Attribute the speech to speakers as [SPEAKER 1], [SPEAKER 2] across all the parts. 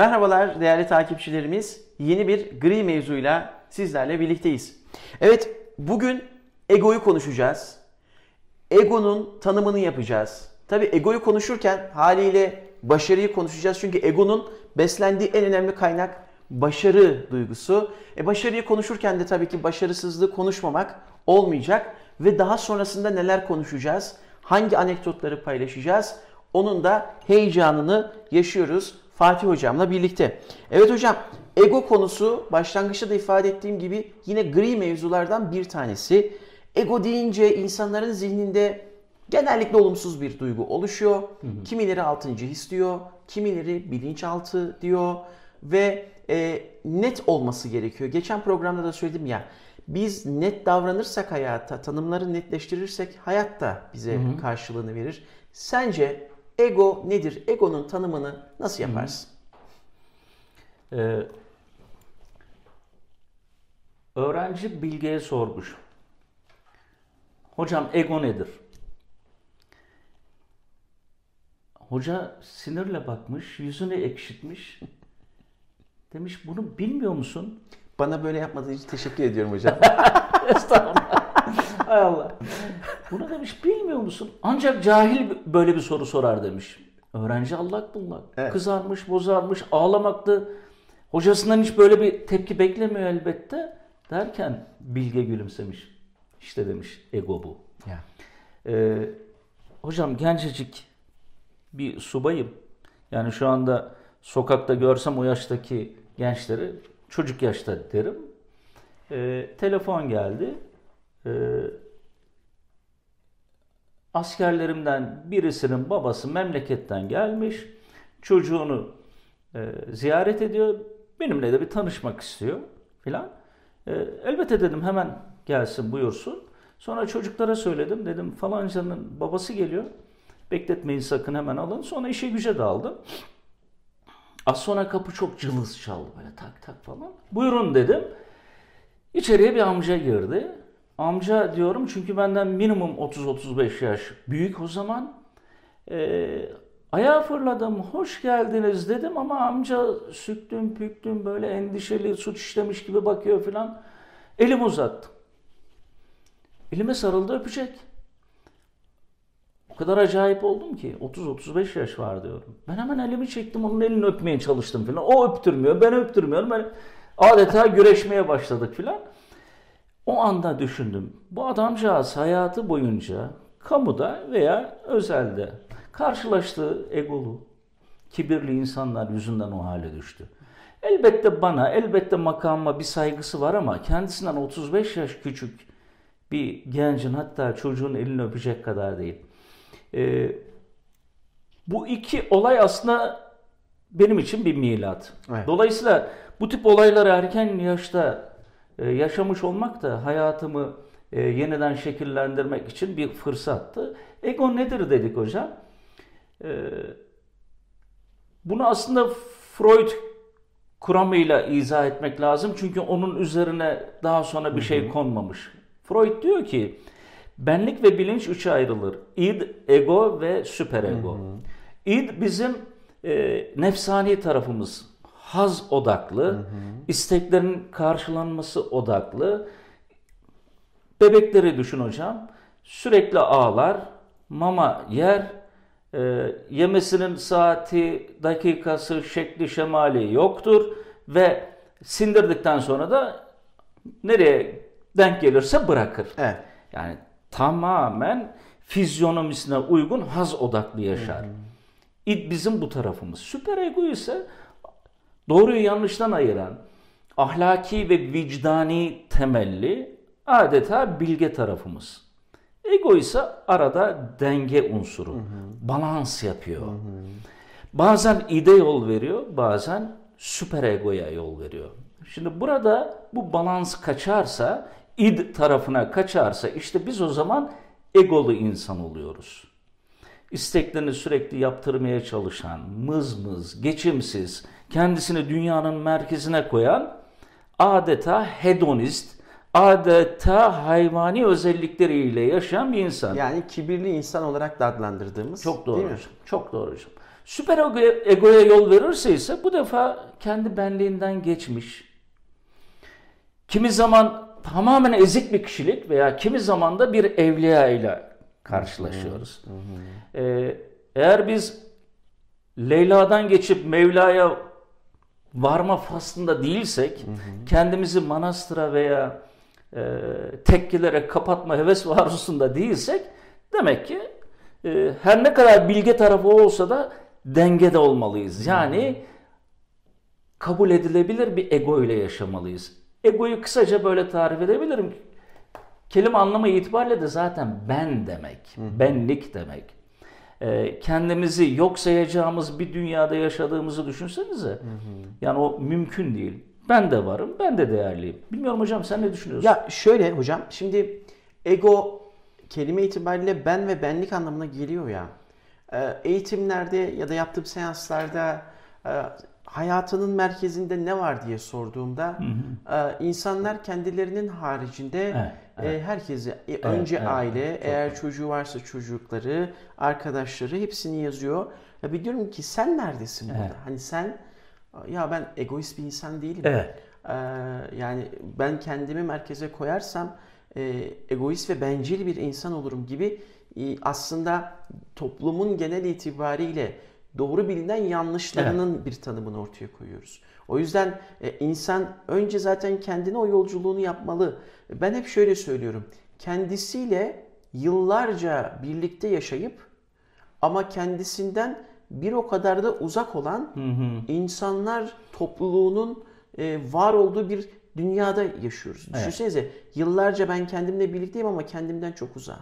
[SPEAKER 1] Merhabalar değerli takipçilerimiz. Yeni bir gri mevzuyla sizlerle birlikteyiz. Evet, bugün egoyu konuşacağız. Egonun tanımını yapacağız. Tabi egoyu konuşurken haliyle başarıyı konuşacağız. Çünkü egonun beslendiği en önemli kaynak başarı duygusu. E başarıyı konuşurken de tabii ki başarısızlığı konuşmamak olmayacak. Ve daha sonrasında neler konuşacağız? Hangi anekdotları paylaşacağız? Onun da heyecanını yaşıyoruz Fatih Hocam'la birlikte. Evet hocam, ego konusu başlangıçta da ifade ettiğim gibi yine gri mevzulardan bir tanesi. Ego deyince insanların zihninde genellikle olumsuz bir duygu oluşuyor. Hı hı. Kimileri altıncı his diyor, kimileri bilinçaltı diyor ve e, net olması gerekiyor. Geçen programda da söyledim ya, biz net davranırsak hayata, tanımları netleştirirsek hayat da bize hı hı. karşılığını verir. Sence ego nedir? Egonun tanımını nasıl yaparsın?
[SPEAKER 2] Ee, öğrenci Bilge'ye sormuş. Hocam ego nedir? Hoca sinirle bakmış, yüzünü ekşitmiş. Demiş bunu bilmiyor musun?
[SPEAKER 1] Bana böyle yapmadığın için teşekkür ediyorum hocam.
[SPEAKER 2] Estağfurullah. Hay Allah. Bunu demiş bilmiyor musun? Ancak cahil böyle bir soru sorar demiş. Öğrenci allak bullak. Evet. Kızarmış, bozarmış, ağlamaktı. Hocasından hiç böyle bir tepki beklemiyor elbette. Derken Bilge gülümsemiş. İşte demiş ego bu. Ya. Ee, hocam gencecik bir subayım. Yani şu anda sokakta görsem o yaştaki gençleri çocuk yaşta derim. Ee, telefon geldi. Ee, askerlerimden birisinin babası memleketten gelmiş. Çocuğunu e, ziyaret ediyor. Benimle de bir tanışmak istiyor filan. E, elbette dedim hemen gelsin buyursun. Sonra çocuklara söyledim. Dedim falancanın babası geliyor. Bekletmeyin sakın hemen alın. Sonra işe güce daldım. Az sonra kapı çok cılız çaldı böyle tak tak falan. Buyurun dedim. İçeriye bir amca girdi. Amca diyorum çünkü benden minimum 30-35 yaş büyük o zaman. Ee, ayağa fırladım, hoş geldiniz dedim ama amca süktüm püktüm böyle endişeli suç işlemiş gibi bakıyor filan. Elimi uzattım. Elime sarıldı öpecek. O kadar acayip oldum ki 30-35 yaş var diyorum. Ben hemen elimi çektim onun elini öpmeye çalıştım filan. O öptürmüyor ben öptürmüyorum. Ben adeta güreşmeye başladık filan. O anda düşündüm. Bu adamcağız hayatı boyunca kamuda veya özelde karşılaştığı egolu, kibirli insanlar yüzünden o hale düştü. Elbette bana, elbette makamıma bir saygısı var ama kendisinden 35 yaş küçük bir gencin hatta çocuğun elini öpecek kadar değil. Ee, bu iki olay aslında benim için bir milat. Evet. Dolayısıyla bu tip olayları erken yaşta yaşamış olmak da hayatımı e, yeniden şekillendirmek için bir fırsattı. Ego nedir dedik hocam? E, bunu aslında Freud kuramıyla izah etmek lazım. Çünkü onun üzerine daha sonra bir şey konmamış. Freud diyor ki benlik ve bilinç üçe ayrılır. İd, ego ve süperego. İd bizim e, nefsani tarafımız haz odaklı, hı hı. isteklerin karşılanması odaklı. Bebekleri düşün hocam. Sürekli ağlar, mama yer, e, yemesinin saati, dakikası, şekli, şemali yoktur ve sindirdikten sonra da nereye denk gelirse bırakır. Evet. Yani tamamen fizyonomisine uygun haz odaklı yaşar. Hı hı. İd bizim bu tarafımız. Süper ego ise doğruyu yanlıştan ayıran, ahlaki ve vicdani temelli adeta bilge tarafımız. Ego ise arada denge unsuru, hı hı. balans yapıyor. Hı hı. Bazen ide yol veriyor, bazen süper egoya yol veriyor. Şimdi burada bu balans kaçarsa, id tarafına kaçarsa işte biz o zaman egolu insan oluyoruz. İsteklerini sürekli yaptırmaya çalışan, mızmız, geçimsiz, kendisini dünyanın merkezine koyan adeta hedonist, adeta hayvani özellikleriyle yaşayan bir insan.
[SPEAKER 1] Yani kibirli insan olarak da adlandırdığımız
[SPEAKER 2] Çok doğru. Değil mi? Çok doğru. Süper ego- egoya yol verirse ise bu defa kendi benliğinden geçmiş. Kimi zaman tamamen ezik bir kişilik veya kimi zaman da bir evliya ile karşılaşıyoruz. Ee, eğer biz Leyla'dan geçip Mevla'ya varma faslında değilsek, kendimizi manastıra veya e, tekkilere kapatma heves arzusunda değilsek, demek ki e, her ne kadar bilge tarafı olsa da dengede olmalıyız. Yani kabul edilebilir bir ego ile yaşamalıyız. Egoyu kısaca böyle tarif edebilirim. Kelime anlamı itibariyle de zaten ben demek, benlik demek. Ee, kendimizi yok sayacağımız bir dünyada yaşadığımızı düşünsenize. Yani o mümkün değil. Ben de varım, ben de değerliyim. Bilmiyorum hocam sen ne düşünüyorsun?
[SPEAKER 1] Ya şöyle hocam şimdi ego kelime itibariyle ben ve benlik anlamına geliyor ya. Ee, Eğitimlerde ya da yaptığım seanslarda e, hayatının merkezinde ne var diye sorduğumda e, insanlar kendilerinin haricinde
[SPEAKER 2] Evet,
[SPEAKER 1] e, herkesi e, önce
[SPEAKER 2] evet,
[SPEAKER 1] aile,
[SPEAKER 2] çok
[SPEAKER 1] eğer çocuğu varsa çocukları, arkadaşları hepsini yazıyor. Ya bir diyorum ki sen neredesin burada?
[SPEAKER 2] Evet.
[SPEAKER 1] Hani sen ya ben egoist bir insan değilim.
[SPEAKER 2] Evet.
[SPEAKER 1] Ee, yani ben kendimi merkeze koyarsam e, egoist ve bencil bir insan olurum gibi e, aslında toplumun genel itibariyle doğru bilinen yanlışlarının bir tanımını ortaya koyuyoruz. O yüzden e, insan önce zaten kendine o yolculuğunu yapmalı. Ben hep şöyle söylüyorum. Kendisiyle yıllarca birlikte yaşayıp ama kendisinden bir o kadar da uzak olan insanlar topluluğunun e, var olduğu bir dünyada yaşıyoruz. Düşünsenize yıllarca ben kendimle birlikteyim ama kendimden çok uzağım.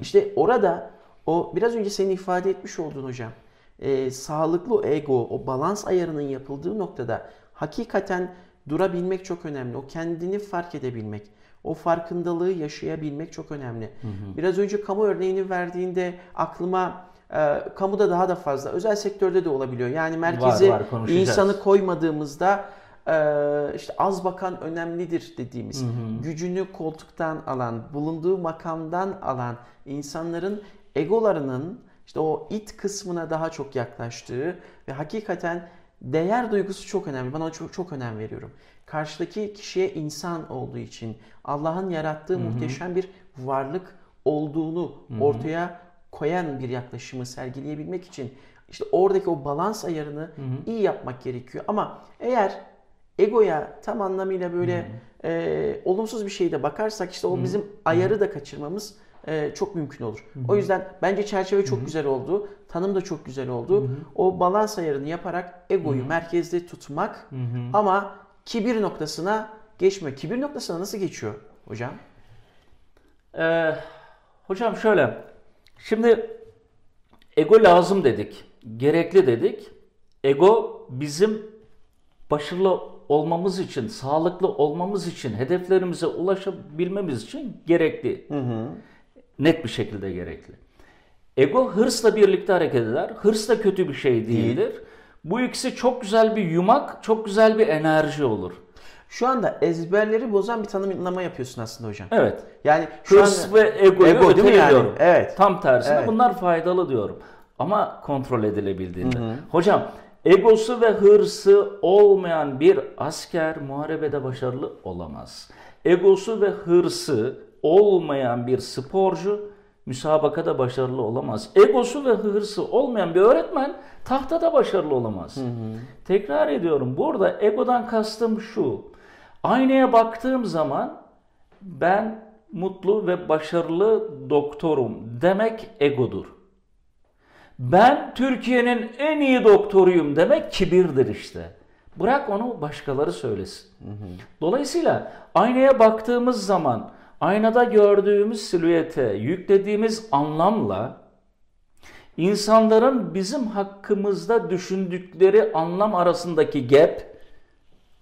[SPEAKER 1] İşte orada o biraz önce senin ifade etmiş olduğun hocam e, sağlıklı ego, o balans ayarının yapıldığı noktada hakikaten durabilmek çok önemli. O kendini fark edebilmek, o farkındalığı yaşayabilmek çok önemli. Biraz önce kamu örneğini verdiğinde aklıma e, kamuda daha da fazla, özel sektörde de olabiliyor. Yani merkeze
[SPEAKER 2] var, konuşacağız.
[SPEAKER 1] insanı koymadığımızda e, işte az bakan önemlidir dediğimiz, gücünü koltuktan alan, bulunduğu makamdan alan insanların egolarının işte o it kısmına daha çok yaklaştığı ve hakikaten değer duygusu çok önemli. Bana çok çok önem veriyorum. Karşıdaki kişiye insan olduğu için Allah'ın yarattığı muhteşem bir varlık olduğunu ortaya koyan bir yaklaşımı sergileyebilmek için işte oradaki o balans ayarını iyi yapmak gerekiyor. Ama eğer egoya tam anlamıyla böyle e, olumsuz bir şeyde bakarsak işte o bizim ayarı da kaçırmamız e, çok mümkün olur. O yüzden bence çerçeve çok güzel oldu. Tanım da çok güzel oldu. O balans ayarını yaparak egoyu merkezde tutmak ama kibir noktasına geçme. Kibir noktasına nasıl geçiyor hocam?
[SPEAKER 2] Ee, hocam şöyle. Şimdi ego lazım dedik. Gerekli dedik. Ego bizim başarılı olmamız için, sağlıklı olmamız için, hedeflerimize ulaşabilmemiz için gerekli. Net bir şekilde gerekli. Ego hırsla birlikte hareket eder. Hırs da kötü bir şey değildir. Bu ikisi çok güzel bir yumak, çok güzel bir enerji olur.
[SPEAKER 1] Şu anda ezberleri bozan bir tanımlama yapıyorsun aslında hocam.
[SPEAKER 2] Evet.
[SPEAKER 1] Yani şu
[SPEAKER 2] Hırs
[SPEAKER 1] anda-
[SPEAKER 2] ve egoyu
[SPEAKER 1] Ego değil mi yani?
[SPEAKER 2] öteliyorum.
[SPEAKER 1] Evet.
[SPEAKER 2] Tam tersine
[SPEAKER 1] Evet.
[SPEAKER 2] bunlar faydalı diyorum. Ama kontrol edilebildiğinde. Hocam egosu ve hırsı olmayan bir asker muharebede başarılı olamaz. Egosu ve hırsı olmayan bir sporcu müsabakada başarılı olamaz. Egosu ve hırsı olmayan bir öğretmen tahtada başarılı olamaz. Tekrar ediyorum. Burada egodan kastım şu. Aynaya baktığım zaman ben mutlu ve başarılı doktorum demek egodur. Ben Türkiye'nin en iyi doktoruyum demek kibirdir işte. Bırak onu başkaları söylesin. Dolayısıyla aynaya baktığımız zaman aynada gördüğümüz silüete yüklediğimiz anlamla insanların bizim hakkımızda düşündükleri anlam arasındaki gap,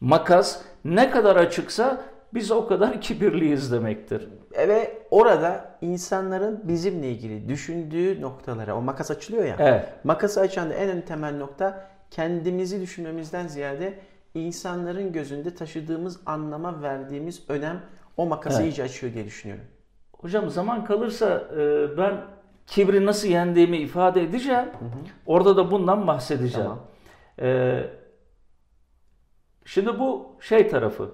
[SPEAKER 2] makas ne kadar açıksa biz o kadar kibirliyiz demektir.
[SPEAKER 1] Ve orada insanların bizimle ilgili düşündüğü noktalara, o makas açılıyor ya.
[SPEAKER 2] Evet.
[SPEAKER 1] Makası açan da en ön temel nokta kendimizi düşünmemizden ziyade insanların gözünde taşıdığımız anlama verdiğimiz önem o makası
[SPEAKER 2] Evet.
[SPEAKER 1] iyice açıyor diye düşünüyorum.
[SPEAKER 2] Hocam zaman kalırsa e, ben kibri nasıl yendiğimi ifade edeceğim. Orada da bundan bahsedeceğim.
[SPEAKER 1] Tamam.
[SPEAKER 2] Ee, şimdi bu şey tarafı,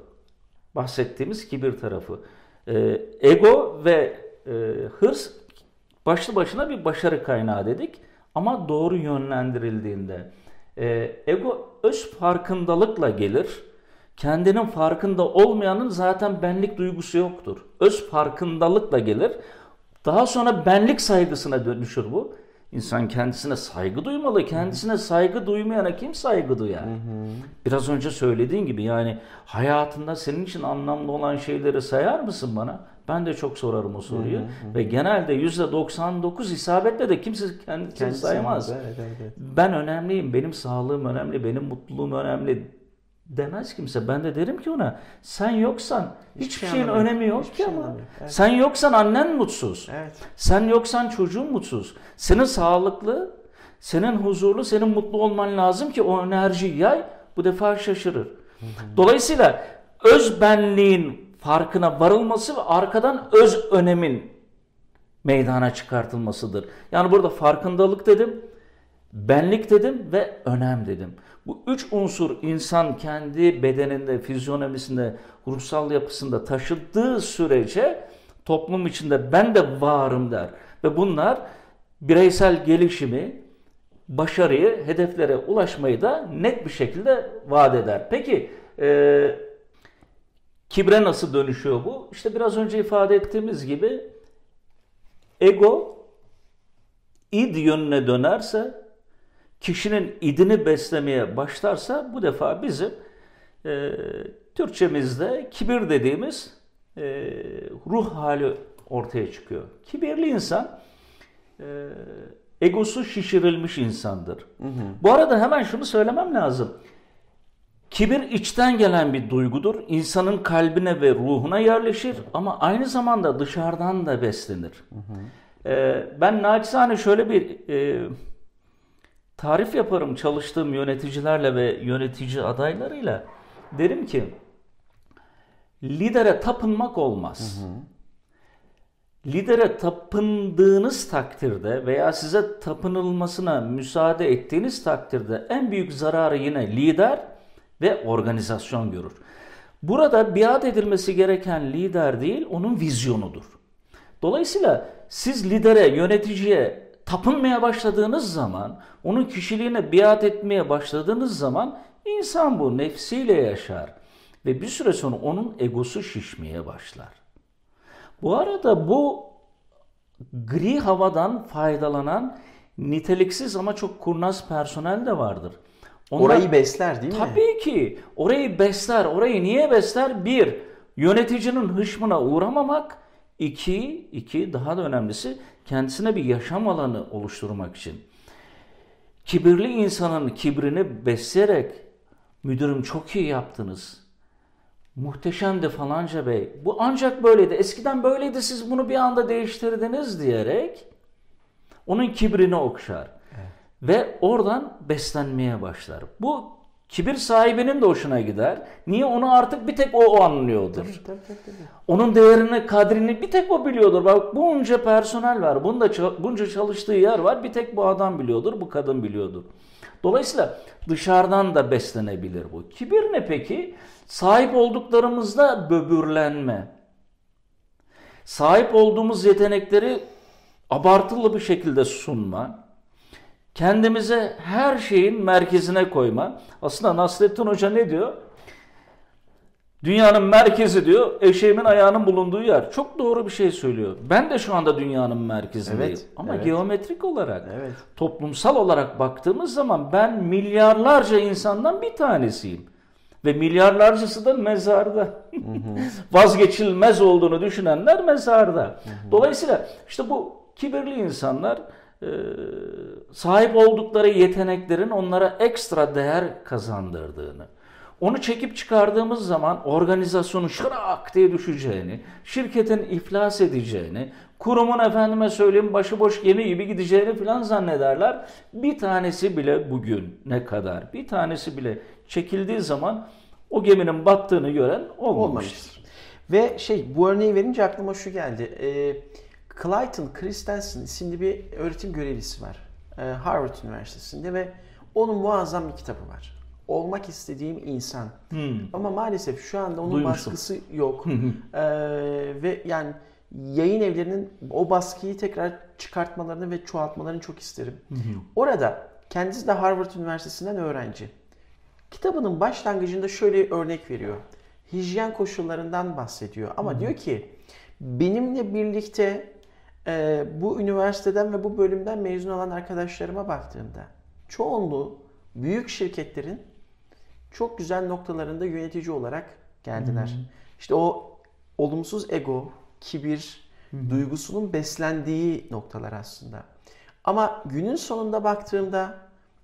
[SPEAKER 2] bahsettiğimiz kibir tarafı. Ee, ego ve e, hırs başlı başına bir başarı kaynağı dedik. Ama doğru yönlendirildiğinde. Ee, ego öz farkındalıkla gelir. Kendinin farkında olmayanın zaten benlik duygusu yoktur. Öz farkındalıkla gelir. Daha sonra benlik saygısına dönüşür bu. İnsan kendisine saygı duymalı. Kendisine saygı duymayana kim saygı duyar? Biraz önce söylediğin gibi yani hayatında senin için anlamlı olan şeyleri sayar mısın bana? Ben de çok sorarım o soruyu. Ve genelde %99 isabetle de kimse kendisini
[SPEAKER 1] Kendisi
[SPEAKER 2] saymaz.
[SPEAKER 1] Evet, evet, evet.
[SPEAKER 2] Ben önemliyim, benim sağlığım önemli, benim mutluluğum önemli demez kimse. Ben de derim ki ona sen yoksan hiçbir,
[SPEAKER 1] şey
[SPEAKER 2] şeyin
[SPEAKER 1] anlamı yok.
[SPEAKER 2] önemi yok
[SPEAKER 1] Hiçbir
[SPEAKER 2] ki
[SPEAKER 1] şey
[SPEAKER 2] ama.
[SPEAKER 1] Evet.
[SPEAKER 2] Sen yoksan annen mutsuz.
[SPEAKER 1] Evet.
[SPEAKER 2] Sen yoksan çocuğun mutsuz. Senin sağlıklı, senin huzurlu, senin mutlu olman lazım ki o enerjiyi yay. Bu defa şaşırır. Dolayısıyla öz benliğin farkına varılması ve arkadan öz önemin meydana çıkartılmasıdır. Yani burada farkındalık dedim, benlik dedim ve önem dedim. Bu üç unsur insan kendi bedeninde, fizyonomisinde, ruhsal yapısında taşıdığı sürece toplum içinde ben de varım der. Ve bunlar bireysel gelişimi, başarıyı, hedeflere ulaşmayı da net bir şekilde vaat eder. Peki e, kibre nasıl dönüşüyor bu? İşte biraz önce ifade ettiğimiz gibi ego id yönüne dönerse, kişinin idini beslemeye başlarsa bu defa bizim e, Türkçemizde kibir dediğimiz e, ruh hali ortaya çıkıyor. Kibirli insan e, egosu şişirilmiş insandır. Bu arada hemen şunu söylemem lazım. Kibir içten gelen bir duygudur. İnsanın kalbine ve ruhuna yerleşir ama aynı zamanda dışarıdan da beslenir. Ee, ben naçizane şöyle bir e, tarif yaparım çalıştığım yöneticilerle ve yönetici adaylarıyla. Derim ki lidere tapınmak olmaz. Lidere tapındığınız takdirde veya size tapınılmasına müsaade ettiğiniz takdirde en büyük zararı yine lider ve organizasyon görür. Burada biat edilmesi gereken lider değil, onun vizyonudur. Dolayısıyla siz lidere, yöneticiye tapınmaya başladığınız zaman, onun kişiliğine biat etmeye başladığınız zaman insan bu nefsiyle yaşar ve bir süre sonra onun egosu şişmeye başlar. Bu arada bu gri havadan faydalanan niteliksiz ama çok kurnaz personel de vardır. Onlar-
[SPEAKER 1] Orayı besler değil mi?
[SPEAKER 2] Tabii ki. Orayı besler. Orayı niye besler? Bir, yöneticinin hışmına uğramamak. İki, iki daha da önemlisi kendisine bir yaşam alanı oluşturmak için. Kibirli insanın kibrini besleyerek müdürüm çok iyi yaptınız. Muhteşemdi falanca bey. Bu ancak böyleydi. Eskiden böyleydi siz bunu bir anda değiştirdiniz diyerek onun kibrini okşar. Ve oradan beslenmeye başlar. Bu kibir sahibinin de hoşuna gider. Niye? Onu artık bir tek o, o anlıyordur.
[SPEAKER 1] Tabii, tabii, tabii.
[SPEAKER 2] Onun değerini, kadrini bir tek o biliyordur. Bak bunca personel var, bunda bunca çalıştığı yer var. Bir tek bu adam biliyordur, bu kadın biliyordur. Dolayısıyla dışarıdan da beslenebilir bu. Kibir ne peki? Sahip olduklarımızda böbürlenme. Sahip olduğumuz yetenekleri abartılı bir şekilde sunma. Kendimize her şeyin merkezine koyma. Aslında Nasrettin Hoca ne diyor? Dünyanın merkezi diyor, eşeğimin ayağının bulunduğu yer. Çok doğru bir şey söylüyor. Ben de şu anda dünyanın merkezindeyim.
[SPEAKER 1] Evet,
[SPEAKER 2] Ama
[SPEAKER 1] evet.
[SPEAKER 2] geometrik olarak,
[SPEAKER 1] Evet.
[SPEAKER 2] toplumsal olarak baktığımız zaman ben milyarlarca insandan bir tanesiyim. Ve milyarlarcası da mezarda. Vazgeçilmez olduğunu düşünenler mezarda. Dolayısıyla işte bu kibirli insanlar sahip oldukları yeteneklerin onlara ekstra değer kazandırdığını, onu çekip çıkardığımız zaman organizasyonun şırak diye düşeceğini, şirketin iflas edeceğini, kurumun efendime söyleyeyim başıboş gemi gibi gideceğini falan zannederler. Bir tanesi bile bugün ne kadar, bir tanesi bile çekildiği zaman o geminin battığını gören olmamıştır.
[SPEAKER 1] Olmamıştır. Ve şey bu örneği verince aklıma şu geldi. Ee, Clayton Christensen isimli bir öğretim görevlisi var. Ee, Harvard Üniversitesi'nde ve onun muazzam bir kitabı var. Olmak istediğim insan. Ama maalesef şu anda onun
[SPEAKER 2] Duymuştum.
[SPEAKER 1] baskısı yok. Ee, ve yani yayın evlerinin o baskıyı tekrar çıkartmalarını ve çoğaltmalarını çok isterim. Orada kendisi de Harvard Üniversitesi'nden öğrenci. Kitabının başlangıcında şöyle örnek veriyor. Hijyen koşullarından bahsediyor. Ama diyor ki benimle birlikte e, bu üniversiteden ve bu bölümden mezun olan arkadaşlarıma baktığımda çoğunluğu büyük şirketlerin çok güzel noktalarında yönetici olarak geldiler. İşte o olumsuz ego, kibir duygusunun beslendiği noktalar aslında. Ama günün sonunda baktığımda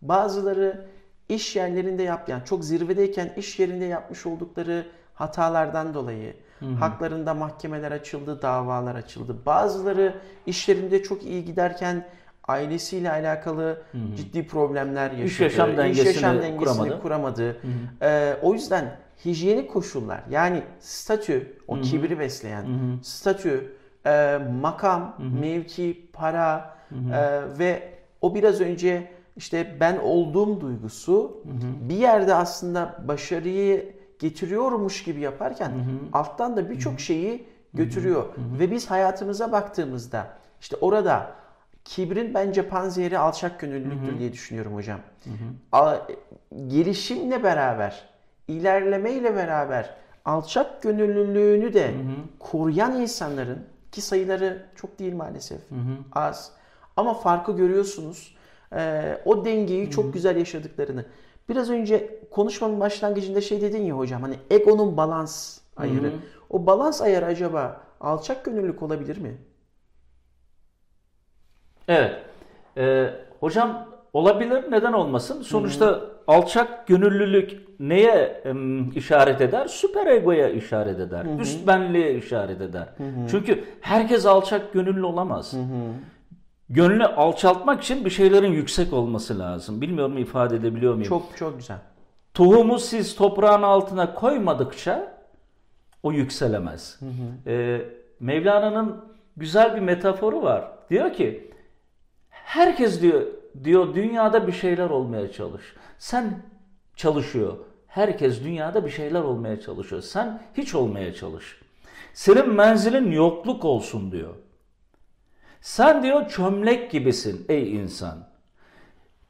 [SPEAKER 1] bazıları iş yerlerinde yap yani çok zirvedeyken iş yerinde yapmış oldukları hatalardan dolayı haklarında mahkemeler açıldı, davalar açıldı. Bazıları işlerinde çok iyi giderken ailesiyle alakalı ciddi problemler yaşadı.
[SPEAKER 2] yaşam
[SPEAKER 1] İş
[SPEAKER 2] dengesini
[SPEAKER 1] yaşam dengesini
[SPEAKER 2] kuramadı.
[SPEAKER 1] kuramadı. Ee, o yüzden hijyenik koşullar yani statü, o kibri besleyen statü, e, makam, mevki, para e, ve o biraz önce işte ben olduğum duygusu bir yerde aslında başarıyı getiriyormuş gibi yaparken alttan da birçok şeyi götürüyor. Ve biz hayatımıza baktığımızda işte orada kibrin bence panzehri alçak gönüllülüktür diye düşünüyorum hocam. A- gelişimle beraber, ilerlemeyle beraber alçak gönüllülüğünü de koruyan insanların ki sayıları çok değil maalesef az. Ama farkı görüyorsunuz. Ee, o dengeyi çok güzel yaşadıklarını. Biraz önce konuşmanın başlangıcında şey dedin ya hocam hani egonun balans ayarı. O balans ayarı acaba alçak gönüllülük olabilir mi?
[SPEAKER 2] Evet. Ee, hocam olabilir neden olmasın? Sonuçta alçak gönüllülük neye em, işaret eder? Süper egoya işaret eder. Üst benliğe işaret eder. Çünkü herkes alçak gönüllü olamaz. Gönlü alçaltmak için bir şeylerin yüksek olması lazım. Bilmiyorum ifade edebiliyor muyum?
[SPEAKER 1] Çok çok güzel.
[SPEAKER 2] Tohumu siz toprağın altına koymadıkça o yükselemez. Ee, Mevlana'nın güzel bir metaforu var. Diyor ki herkes diyor diyor dünyada bir şeyler olmaya çalış. Sen çalışıyor. Herkes dünyada bir şeyler olmaya çalışıyor. Sen hiç olmaya çalış. Senin menzilin yokluk olsun diyor. Sen diyor çömlek gibisin ey insan.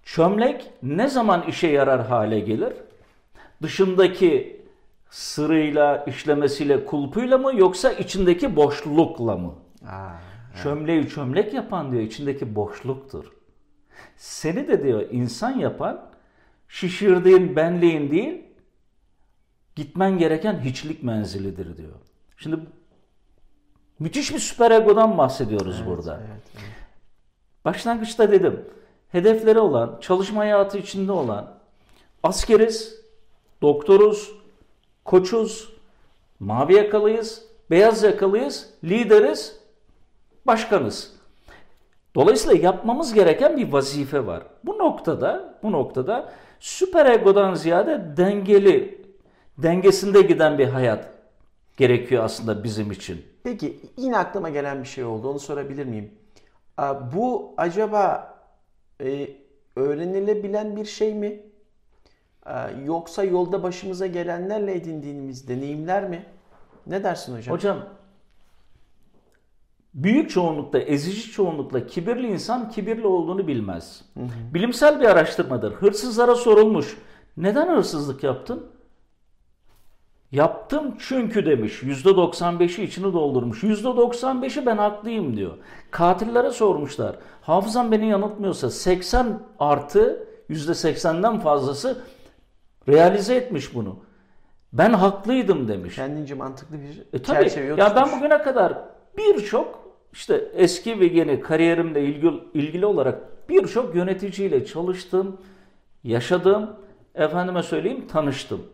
[SPEAKER 2] Çömlek ne zaman işe yarar hale gelir? Dışındaki sırıyla, işlemesiyle, kulpuyla mı yoksa içindeki boşlukla mı?
[SPEAKER 1] Aa,
[SPEAKER 2] Çömleği çömlek yapan diyor içindeki boşluktur. Seni de diyor insan yapan şişirdiğin benliğin değil gitmen gereken hiçlik menzilidir diyor. Şimdi müthiş bir süper egodan bahsediyoruz burada.
[SPEAKER 1] evet, evet.
[SPEAKER 2] Başlangıçta dedim. Hedefleri olan, çalışma hayatı içinde olan askeriz, doktoruz, koçuz, mavi yakalıyız, beyaz yakalıyız, lideriz, başkanız. Dolayısıyla yapmamız gereken bir vazife var. Bu noktada, bu noktada süper egodan ziyade dengeli, dengesinde giden bir hayat gerekiyor aslında bizim için.
[SPEAKER 1] Peki yine aklıma gelen bir şey oldu. Onu sorabilir miyim? Bu acaba e, öğrenilebilen bir şey mi? Yoksa yolda başımıza gelenlerle edindiğimiz deneyimler mi? Ne dersin hocam?
[SPEAKER 2] Hocam büyük çoğunlukla, ezici çoğunlukla kibirli insan kibirli olduğunu bilmez. Bilimsel bir araştırmadır. Hırsızlara sorulmuş. Neden hırsızlık yaptın? Yaptım çünkü demiş. %95'i içini doldurmuş. %95'i ben haklıyım diyor. Katillere sormuşlar. Hafızam beni yanıltmıyorsa 80 artı %80'den fazlası realize etmiş bunu. Ben haklıydım demiş.
[SPEAKER 1] Kendince mantıklı bir
[SPEAKER 2] E tabii.
[SPEAKER 1] çerçeve
[SPEAKER 2] Ya ben bugüne kadar birçok işte eski ve yeni kariyerimle ilgili, ilgili olarak birçok yöneticiyle çalıştım, yaşadım, efendime söyleyeyim tanıştım.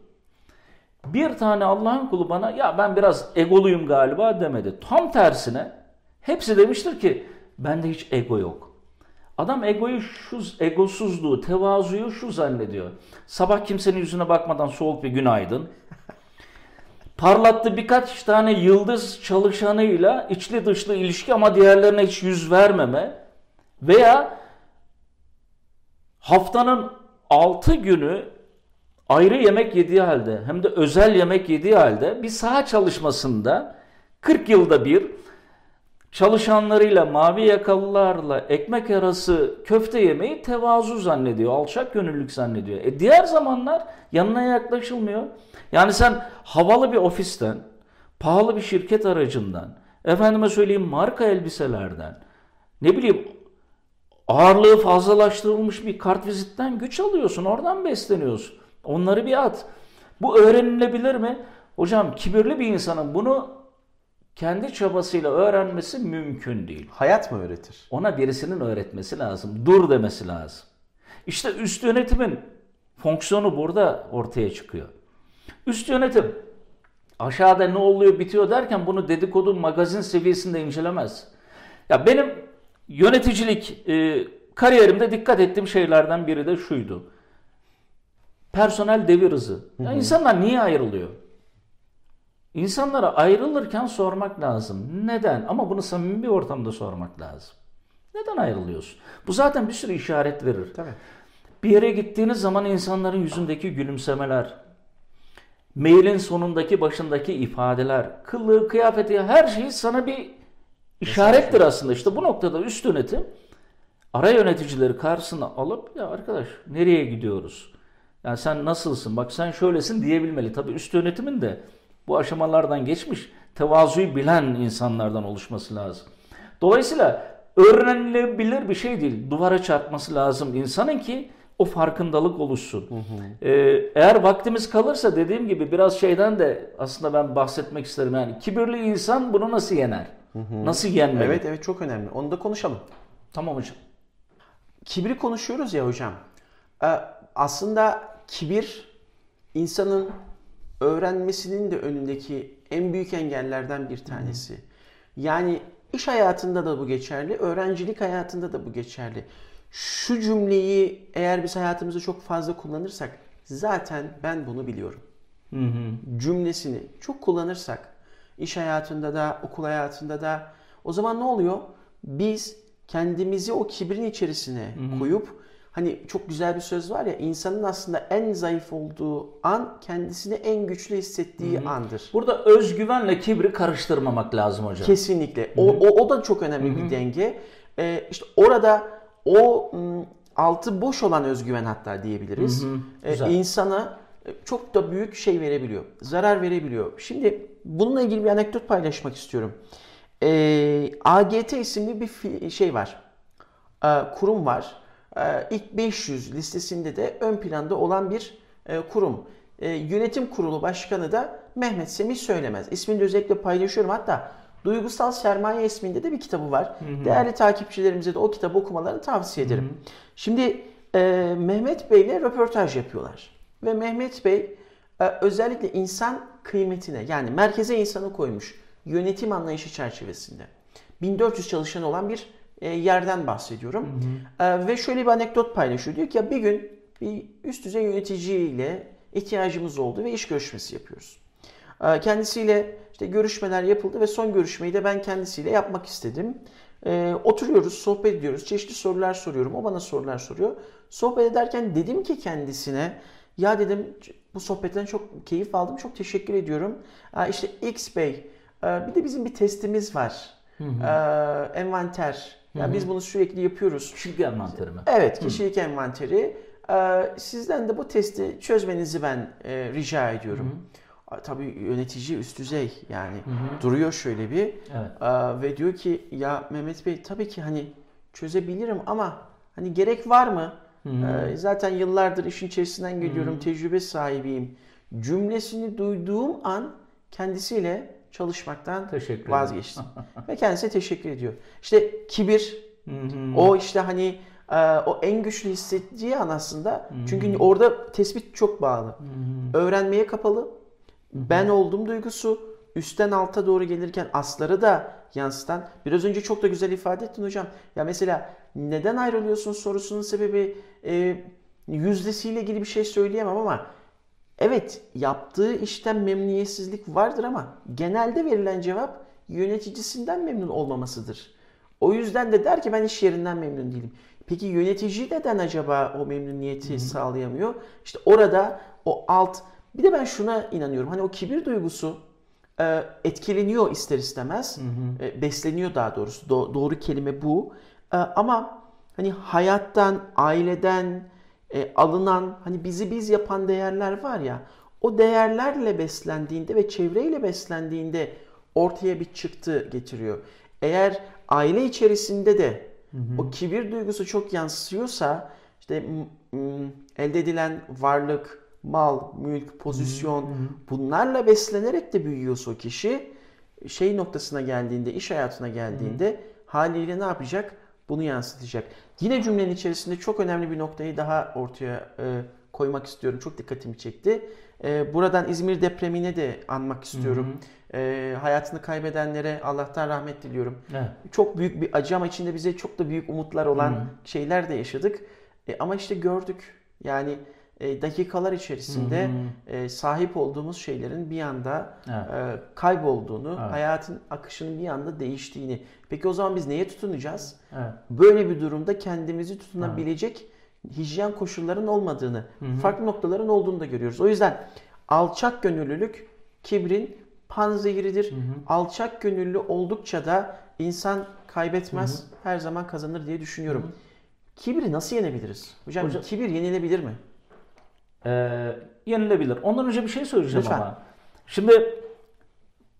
[SPEAKER 2] Bir tane Allah'ın kulu bana ya ben biraz egoluyum galiba demedi. Tam tersine hepsi demiştir ki bende hiç ego yok. Adam egoyu şu egosuzluğu, tevazuyu şu zannediyor. Sabah kimsenin yüzüne bakmadan soğuk bir günaydın. Parlattı birkaç tane yıldız çalışanıyla içli dışlı ilişki ama diğerlerine hiç yüz vermeme veya haftanın 6 günü ayrı yemek yediği halde hem de özel yemek yediği halde bir saha çalışmasında 40 yılda bir çalışanlarıyla, mavi yakalılarla ekmek arası köfte yemeyi tevazu zannediyor, alçak gönüllülük zannediyor. E diğer zamanlar yanına yaklaşılmıyor. Yani sen havalı bir ofisten, pahalı bir şirket aracından, efendime söyleyeyim marka elbiselerden, ne bileyim ağırlığı fazlalaştırılmış bir kartvizitten güç alıyorsun, oradan besleniyorsun. Onları bir at. Bu öğrenilebilir mi? Hocam kibirli bir insanın bunu kendi çabasıyla öğrenmesi mümkün değil.
[SPEAKER 1] Hayat mı öğretir?
[SPEAKER 2] Ona birisinin öğretmesi lazım. Dur demesi lazım. İşte üst yönetimin fonksiyonu burada ortaya çıkıyor. Üst yönetim aşağıda ne oluyor bitiyor derken bunu dedikodu magazin seviyesinde incelemez. Ya benim yöneticilik e, kariyerimde dikkat ettiğim şeylerden biri de şuydu. Personel devir hızı. Ya insanlar niye ayrılıyor? İnsanlara ayrılırken sormak lazım. Neden? Ama bunu samimi bir ortamda sormak lazım. Neden ayrılıyorsun? Bu zaten bir sürü işaret verir.
[SPEAKER 1] Tabii.
[SPEAKER 2] Bir yere gittiğiniz zaman insanların yüzündeki gülümsemeler, mailin sonundaki başındaki ifadeler, kılığı, kıyafeti her şey sana bir işarettir aslında. İşte bu noktada üst yönetim ara yöneticileri karşısına alıp ya arkadaş nereye gidiyoruz? Yani sen nasılsın? Bak sen şöylesin diyebilmeli. Tabii üst yönetimin de bu aşamalardan geçmiş, tevazuyu bilen insanlardan oluşması lazım. Dolayısıyla öğrenilebilir bir şey değil. Duvara çarpması lazım insanın ki o farkındalık oluşsun. Ee, eğer vaktimiz kalırsa dediğim gibi biraz şeyden de aslında ben bahsetmek isterim. Yani kibirli insan bunu nasıl yener? Nasıl yenmeli?
[SPEAKER 1] Evet evet çok önemli. Onu da konuşalım.
[SPEAKER 2] Tamam hocam.
[SPEAKER 1] Kibri konuşuyoruz ya hocam. Ee, aslında kibir insanın öğrenmesinin de önündeki en büyük engellerden bir tanesi. Yani iş hayatında da bu geçerli, öğrencilik hayatında da bu geçerli. Şu cümleyi eğer biz hayatımızda çok fazla kullanırsak zaten ben bunu biliyorum. Cümlesini çok kullanırsak iş hayatında da, okul hayatında da o zaman ne oluyor? Biz kendimizi o kibrin içerisine koyup hani çok güzel bir söz var ya insanın aslında en zayıf olduğu an kendisini en güçlü hissettiği andır.
[SPEAKER 2] Burada özgüvenle kibri karıştırmamak lazım hocam.
[SPEAKER 1] Kesinlikle. O, o, o da çok önemli bir denge. Ee, işte orada o m, altı boş olan özgüven hatta diyebiliriz. Ee,
[SPEAKER 2] Güzel.
[SPEAKER 1] insana e, çok da büyük şey verebiliyor. Zarar verebiliyor. Şimdi bununla ilgili bir anekdot paylaşmak istiyorum. Ee, AGT isimli bir şey var. Ee, kurum var. Ee, ilk 500 listesinde de ön planda olan bir e, kurum. Ee, yönetim kurulu başkanı da Mehmet Semih Söylemez. İsmini de özellikle paylaşıyorum. Hatta Duygusal Sermaye isminde de bir kitabı var. Değerli takipçilerimize de o kitabı okumalarını tavsiye ederim. Şimdi e, Mehmet Bey ile röportaj yapıyorlar. Ve Mehmet Bey e, özellikle insan kıymetine yani merkeze insanı koymuş yönetim anlayışı çerçevesinde. 1400 çalışan olan bir e, yerden bahsediyorum. E, ve şöyle bir anekdot paylaşıyor. Diyor ki ya bir gün bir üst düzey yöneticiyle ihtiyacımız oldu ve iş görüşmesi yapıyoruz. E, kendisiyle işte görüşmeler yapıldı ve son görüşmeyi de ben kendisiyle yapmak istedim. E, oturuyoruz, sohbet ediyoruz. Çeşitli sorular soruyorum. O bana sorular soruyor. Sohbet ederken dedim ki kendisine ya dedim bu sohbetten çok keyif aldım. Çok teşekkür ediyorum. E, işte X Bey e, bir de bizim bir testimiz var. E, envanter. Yani biz bunu sürekli yapıyoruz.
[SPEAKER 2] Kişilik envanteri mi?
[SPEAKER 1] Evet, kişilik envanteri. Ee, sizden de bu testi çözmenizi ben e, rica ediyorum. Aa, Tabii yönetici üst düzey yani duruyor şöyle bir
[SPEAKER 2] Evet.
[SPEAKER 1] Aa, ve diyor ki ya Mehmet Bey tabii ki hani çözebilirim ama hani gerek var mı? Ee, zaten yıllardır işin içerisinden geliyorum, tecrübe sahibiyim. Cümlesini duyduğum an kendisiyle çalışmaktan
[SPEAKER 2] Teşekkür ederim.
[SPEAKER 1] vazgeçtim. ve kendisine teşekkür ediyor. İşte kibir, o işte hani e, o en güçlü hissettiği an aslında. Çünkü orada tespit çok bağlı. Öğrenmeye kapalı. Ben oldum duygusu üstten alta doğru gelirken asları da yansıtan. Biraz önce çok da güzel ifade ettin hocam. Ya mesela neden ayrılıyorsun sorusunun sebebi e, yüzdesiyle ilgili bir şey söyleyemem ama Evet yaptığı işten memnuniyetsizlik vardır ama genelde verilen cevap yöneticisinden memnun olmamasıdır. O yüzden de der ki ben iş yerinden memnun değilim. Peki yönetici neden acaba o memnuniyeti sağlayamıyor? İşte orada o alt bir de ben şuna inanıyorum. Hani o kibir duygusu e, etkileniyor ister istemez. E, besleniyor daha doğrusu. Do- doğru kelime bu. E, ama hani hayattan, aileden e, alınan hani bizi biz yapan değerler var ya o değerlerle beslendiğinde ve çevreyle beslendiğinde ortaya bir çıktı getiriyor. Eğer aile içerisinde de o kibir duygusu çok yansıyorsa işte elde edilen varlık, mal, mülk, pozisyon bunlarla beslenerek de büyüyorsa o kişi şey noktasına geldiğinde, iş hayatına geldiğinde haliyle ne yapacak? Bunu yansıtacak. Yine cümlenin içerisinde çok önemli bir noktayı daha ortaya e, koymak istiyorum. Çok dikkatimi çekti. E, buradan İzmir depremine de anmak istiyorum. E, hayatını kaybedenlere Allah'tan rahmet diliyorum.
[SPEAKER 2] Evet.
[SPEAKER 1] Çok büyük bir acı ama içinde bize çok da büyük umutlar olan şeyler de yaşadık. E, ama işte gördük. Yani e, dakikalar içerisinde e, sahip olduğumuz şeylerin bir anda
[SPEAKER 2] Evet.
[SPEAKER 1] e, kaybolduğunu,
[SPEAKER 2] Evet.
[SPEAKER 1] hayatın akışının bir anda değiştiğini. Peki o zaman biz neye tutunacağız?
[SPEAKER 2] Evet.
[SPEAKER 1] Böyle bir durumda kendimizi tutunabilecek hijyen koşulların olmadığını, farklı noktaların olduğunu da görüyoruz. O yüzden alçak gönüllülük kibrin panzehiridir. Alçak gönüllü oldukça da insan kaybetmez, her zaman kazanır diye düşünüyorum. Kibri nasıl yenebiliriz? Hocam,
[SPEAKER 2] Hocam-
[SPEAKER 1] kibir yenilebilir mi?
[SPEAKER 2] Ee, yenilebilir. Ondan önce bir şey söyleyeceğim
[SPEAKER 1] Lütfen.
[SPEAKER 2] ama. Şimdi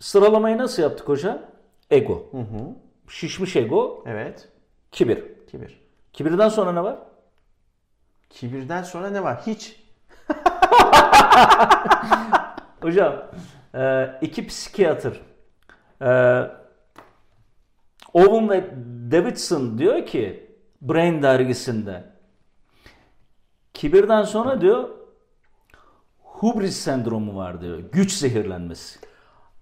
[SPEAKER 2] sıralamayı nasıl yaptık hocam? Ego. Şişmiş ego,
[SPEAKER 1] Evet.
[SPEAKER 2] kibir.
[SPEAKER 1] Kibir.
[SPEAKER 2] Kibirden sonra ne var?
[SPEAKER 1] Kibirden sonra ne var? Hiç.
[SPEAKER 2] Hocam e, iki psikiyatr e, Owen ve Davidson diyor ki Brain dergisinde kibirden sonra diyor hubris sendromu var diyor. Güç zehirlenmesi.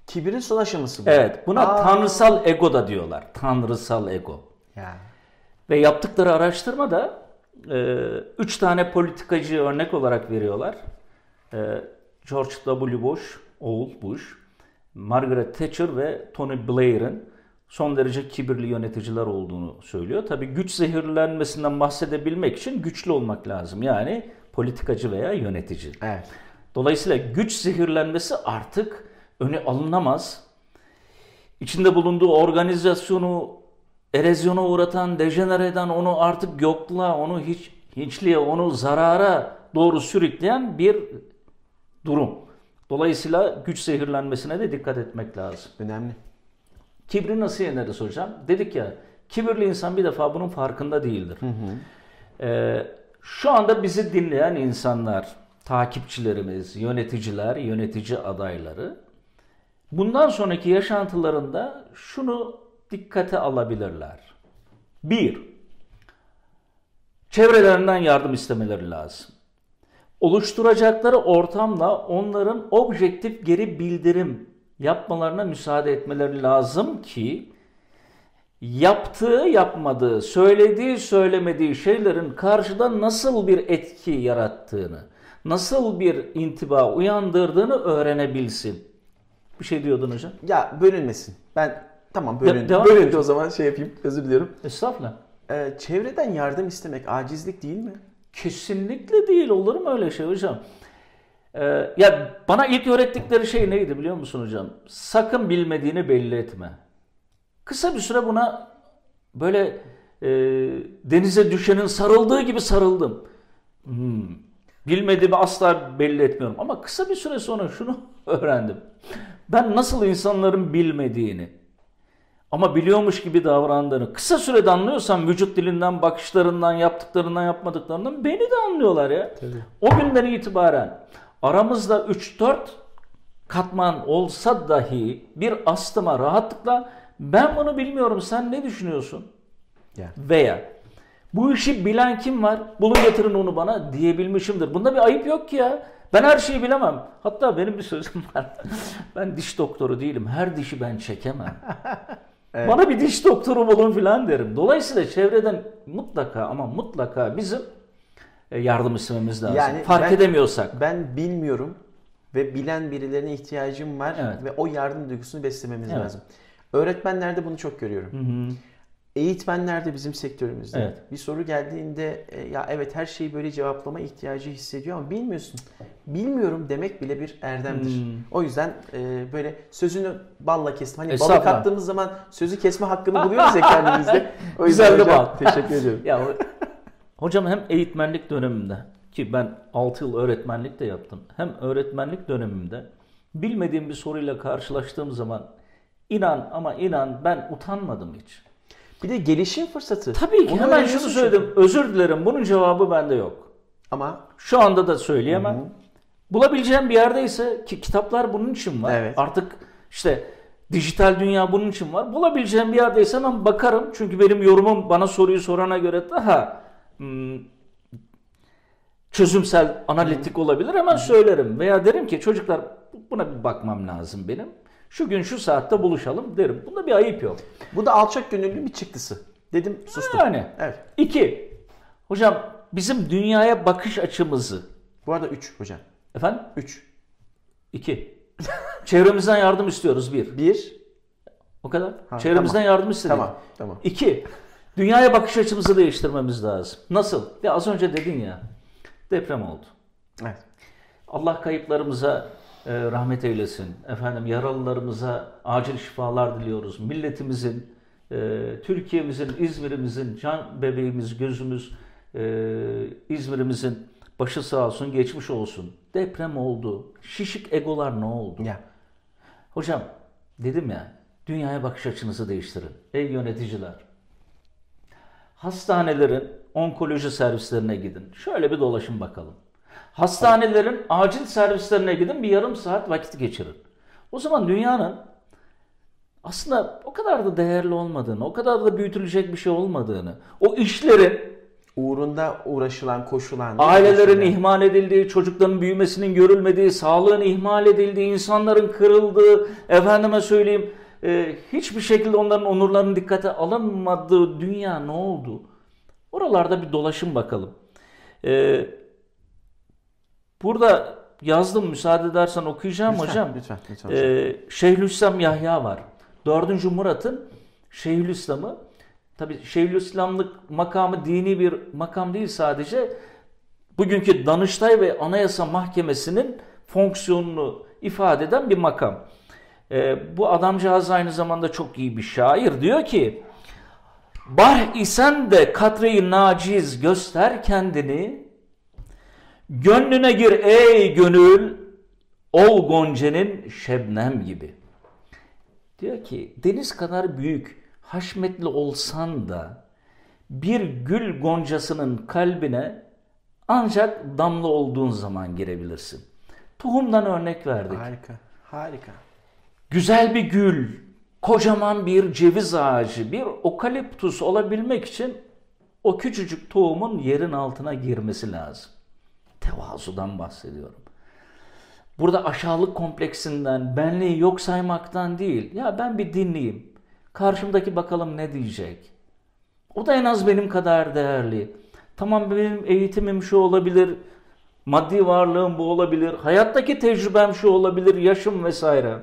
[SPEAKER 1] Kibirin son aşaması bu.
[SPEAKER 2] Evet buna
[SPEAKER 1] Aa.
[SPEAKER 2] tanrısal ego da diyorlar. Tanrısal ego.
[SPEAKER 1] Yani.
[SPEAKER 2] Ve yaptıkları araştırmada e, üç tane politikacı örnek olarak veriyorlar. E, George W. Bush, oğul Bush, Margaret Thatcher ve Tony Blair'ın son derece kibirli yöneticiler olduğunu söylüyor. Tabii güç zehirlenmesinden bahsedebilmek için güçlü olmak lazım. Yani politikacı veya yönetici.
[SPEAKER 1] Evet.
[SPEAKER 2] Dolayısıyla güç zehirlenmesi artık öne alınamaz. İçinde bulunduğu organizasyonu erozyona uğratan, dejenere eden, onu artık yokluğa, onu hiç hiçliğe, onu zarara doğru sürükleyen bir durum. Dolayısıyla güç zehirlenmesine de dikkat etmek lazım.
[SPEAKER 1] Önemli.
[SPEAKER 2] Kibri nasıl yeneriz hocam? Dedik ya, kibirli insan bir defa bunun farkında değildir. Ee, şu anda bizi dinleyen insanlar, takipçilerimiz, yöneticiler, yönetici adayları bundan sonraki yaşantılarında şunu dikkate alabilirler. Bir, çevrelerinden yardım istemeleri lazım. Oluşturacakları ortamla onların objektif geri bildirim yapmalarına müsaade etmeleri lazım ki yaptığı yapmadığı, söylediği söylemediği şeylerin karşıda nasıl bir etki yarattığını, nasıl bir intiba uyandırdığını öğrenebilsin. Bir şey diyordun hocam.
[SPEAKER 1] Ya bölünmesin. Ben tamam bölündü.
[SPEAKER 2] devam
[SPEAKER 1] bölündü o zaman şey yapayım. Özür diliyorum.
[SPEAKER 2] Estağfurullah.
[SPEAKER 1] Ee, çevreden yardım istemek acizlik değil mi?
[SPEAKER 2] Kesinlikle değil. Olur mu öyle şey hocam? Ee, ya bana ilk öğrettikleri şey neydi biliyor musun hocam? Sakın bilmediğini belli etme. Kısa bir süre buna böyle e, denize düşenin sarıldığı gibi sarıldım. Hmm. Bilmediğimi asla belli etmiyorum. Ama kısa bir süre sonra şunu öğrendim. Ben nasıl insanların bilmediğini, ama biliyormuş gibi davrandığını kısa sürede anlıyorsan vücut dilinden, bakışlarından, yaptıklarından, yapmadıklarından beni de anlıyorlar ya. O günden itibaren aramızda 3-4 katman olsa dahi bir astıma rahatlıkla ben bunu bilmiyorum sen ne düşünüyorsun?
[SPEAKER 1] Ya.
[SPEAKER 2] Veya bu işi bilen kim var? Bulun getirin onu bana diyebilmişimdir. Bunda bir ayıp yok ki ya. Ben her şeyi bilemem. Hatta benim bir sözüm var. ben diş doktoru değilim. Her dişi ben çekemem. Bana bir diş doktoru bulun filan derim. Dolayısıyla çevreden mutlaka ama mutlaka bizim e, yardım istememiz lazım.
[SPEAKER 1] Yani
[SPEAKER 2] Fark
[SPEAKER 1] ben-
[SPEAKER 2] edemiyorsak.
[SPEAKER 1] Ben bilmiyorum ve bilen birilerine ihtiyacım var
[SPEAKER 2] Evet.
[SPEAKER 1] ve o yardım duygusunu beslememiz
[SPEAKER 2] Evet.
[SPEAKER 1] lazım. Öğretmenlerde bunu çok görüyorum. Eğitmenlerde bizim sektörümüzde
[SPEAKER 2] Evet.
[SPEAKER 1] bir soru geldiğinde e, ya evet her şeyi böyle cevaplama ihtiyacı hissediyor ama bilmiyorsun. Bilmiyorum demek bile bir erdemdir.
[SPEAKER 2] Hmm.
[SPEAKER 1] O yüzden e, böyle sözünü balla kestim. Hani balık attığımız zaman sözü kesme hakkını buluyoruz ya kendimizde. O
[SPEAKER 2] Güzel
[SPEAKER 1] yüzden
[SPEAKER 2] de
[SPEAKER 1] hocam,
[SPEAKER 2] bal.
[SPEAKER 1] teşekkür ediyorum.
[SPEAKER 2] Ya hocam hem eğitmenlik döneminde ki ben 6 yıl öğretmenlik de yaptım. Hem öğretmenlik dönemimde bilmediğim bir soruyla karşılaştığım zaman inan ama inan ben utanmadım hiç.
[SPEAKER 1] Bir de gelişim fırsatı.
[SPEAKER 2] Tabii ki
[SPEAKER 1] Onu
[SPEAKER 2] hemen şunu
[SPEAKER 1] öğreniyorsun
[SPEAKER 2] söyledim.
[SPEAKER 1] çünkü.
[SPEAKER 2] Özür dilerim. Bunun cevabı bende yok.
[SPEAKER 1] Ama
[SPEAKER 2] Şu anda da söyleyemem. Bulabileceğim bir yerdeyse ki kitaplar bunun için var.
[SPEAKER 1] Evet.
[SPEAKER 2] Artık işte dijital dünya bunun için var. Bulabileceğim bir yerdeyse hemen bakarım. Çünkü benim yorumum bana soruyu sorana göre daha hmm, çözümsel, analitik olabilir. Hemen söylerim. Veya derim ki çocuklar buna bir bakmam lazım benim. Şu gün şu saatte buluşalım derim. Bunda bir ayıp yok.
[SPEAKER 1] bu da alçak gönüllü bir çıktısı. Dedim sustum.
[SPEAKER 2] Yani.
[SPEAKER 1] Evet.
[SPEAKER 2] İki, hocam bizim dünyaya bakış açımızı
[SPEAKER 1] Bu arada 3 hocam.
[SPEAKER 2] efendim
[SPEAKER 1] 3.
[SPEAKER 2] İki. Çevremizden yardım istiyoruz bir.
[SPEAKER 1] 1.
[SPEAKER 2] O kadar.
[SPEAKER 1] Ha,
[SPEAKER 2] Çevremizden
[SPEAKER 1] tamam.
[SPEAKER 2] yardım istedik.
[SPEAKER 1] Tamam. Tamam.
[SPEAKER 2] İki. Dünyaya bakış açımızı değiştirmemiz lazım. Nasıl? Ya az önce dedin ya. Deprem oldu.
[SPEAKER 1] Evet.
[SPEAKER 2] Allah kayıplarımıza rahmet eylesin. Efendim yaralılarımıza acil şifalar diliyoruz. Milletimizin, e, Türkiye'mizin, İzmir'imizin, can bebeğimiz, gözümüz, e, İzmir'imizin başı sağ olsun, geçmiş olsun. Deprem oldu. Şişik egolar ne oldu?
[SPEAKER 1] Ya.
[SPEAKER 2] Hocam dedim ya dünyaya bakış açınızı değiştirin. Ey yöneticiler. Hastanelerin onkoloji servislerine gidin. Şöyle bir dolaşın bakalım. Hastanelerin acil servislerine gidin bir yarım saat vakit geçirin. O zaman dünyanın aslında o kadar da değerli olmadığını, o kadar da büyütülecek bir şey olmadığını, o işlerin
[SPEAKER 1] Uğrunda uğraşılan, koşulan.
[SPEAKER 2] Ailelerin
[SPEAKER 1] koşulan.
[SPEAKER 2] ihmal edildiği, çocukların büyümesinin görülmediği, sağlığın ihmal edildiği, insanların kırıldığı, efendime söyleyeyim e, hiçbir şekilde onların onurlarının dikkate alınmadığı dünya ne oldu? Oralarda bir dolaşın bakalım. E, burada yazdım müsaade edersen okuyacağım
[SPEAKER 1] Lütfen,
[SPEAKER 2] hocam.
[SPEAKER 1] lütfen, lütfen hocam.
[SPEAKER 2] Ee, Şeyhülislam Yahya var. 4. Murat'ın Şeyhülislam'ı tabi Şeyhülislamlık makamı dini bir makam değil sadece bugünkü Danıştay ve Anayasa Mahkemesi'nin fonksiyonunu ifade eden bir makam. Ee, bu adamcağız aynı zamanda çok iyi bir şair. Diyor ki Bah isen de katreyi naciz göster kendini Gönlüne gir ey gönül Ol Gonce'nin şebnem gibi. Diyor ki deniz kadar büyük, haşmetli olsan da bir gül goncasının kalbine ancak damla olduğun zaman girebilirsin. Tohumdan örnek verdik.
[SPEAKER 1] Harika. Harika.
[SPEAKER 2] Güzel bir gül, kocaman bir ceviz ağacı, bir okaliptus olabilmek için o küçücük tohumun yerin altına girmesi lazım. Tevazudan bahsediyorum. Burada aşağılık kompleksinden, benliği yok saymaktan değil. Ya ben bir dinleyeyim. Karşımdaki bakalım ne diyecek. O da en az benim kadar değerli. Tamam benim eğitimim şu olabilir, maddi varlığım bu olabilir, hayattaki tecrübem şu olabilir, yaşım vesaire.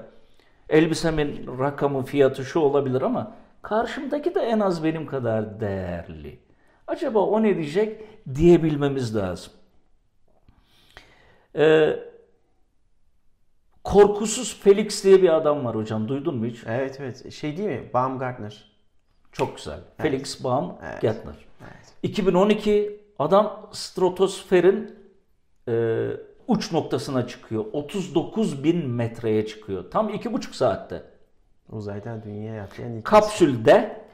[SPEAKER 2] Elbisemin rakamı, fiyatı şu olabilir ama karşımdaki de en az benim kadar değerli. Acaba o ne diyecek diyebilmemiz lazım. Ee, Korkusuz Felix diye bir adam var hocam. Duydun mu hiç?
[SPEAKER 1] Evet evet. Şey değil mi? Baumgartner.
[SPEAKER 2] Çok güzel. Felix Baumgartner.
[SPEAKER 1] Evet.
[SPEAKER 2] 2012 adam stratosferin e, uç noktasına çıkıyor. 39 bin metreye çıkıyor. Tam iki buçuk saatte.
[SPEAKER 1] Uzaydan dünyaya atlayan ilk
[SPEAKER 2] Kapsülde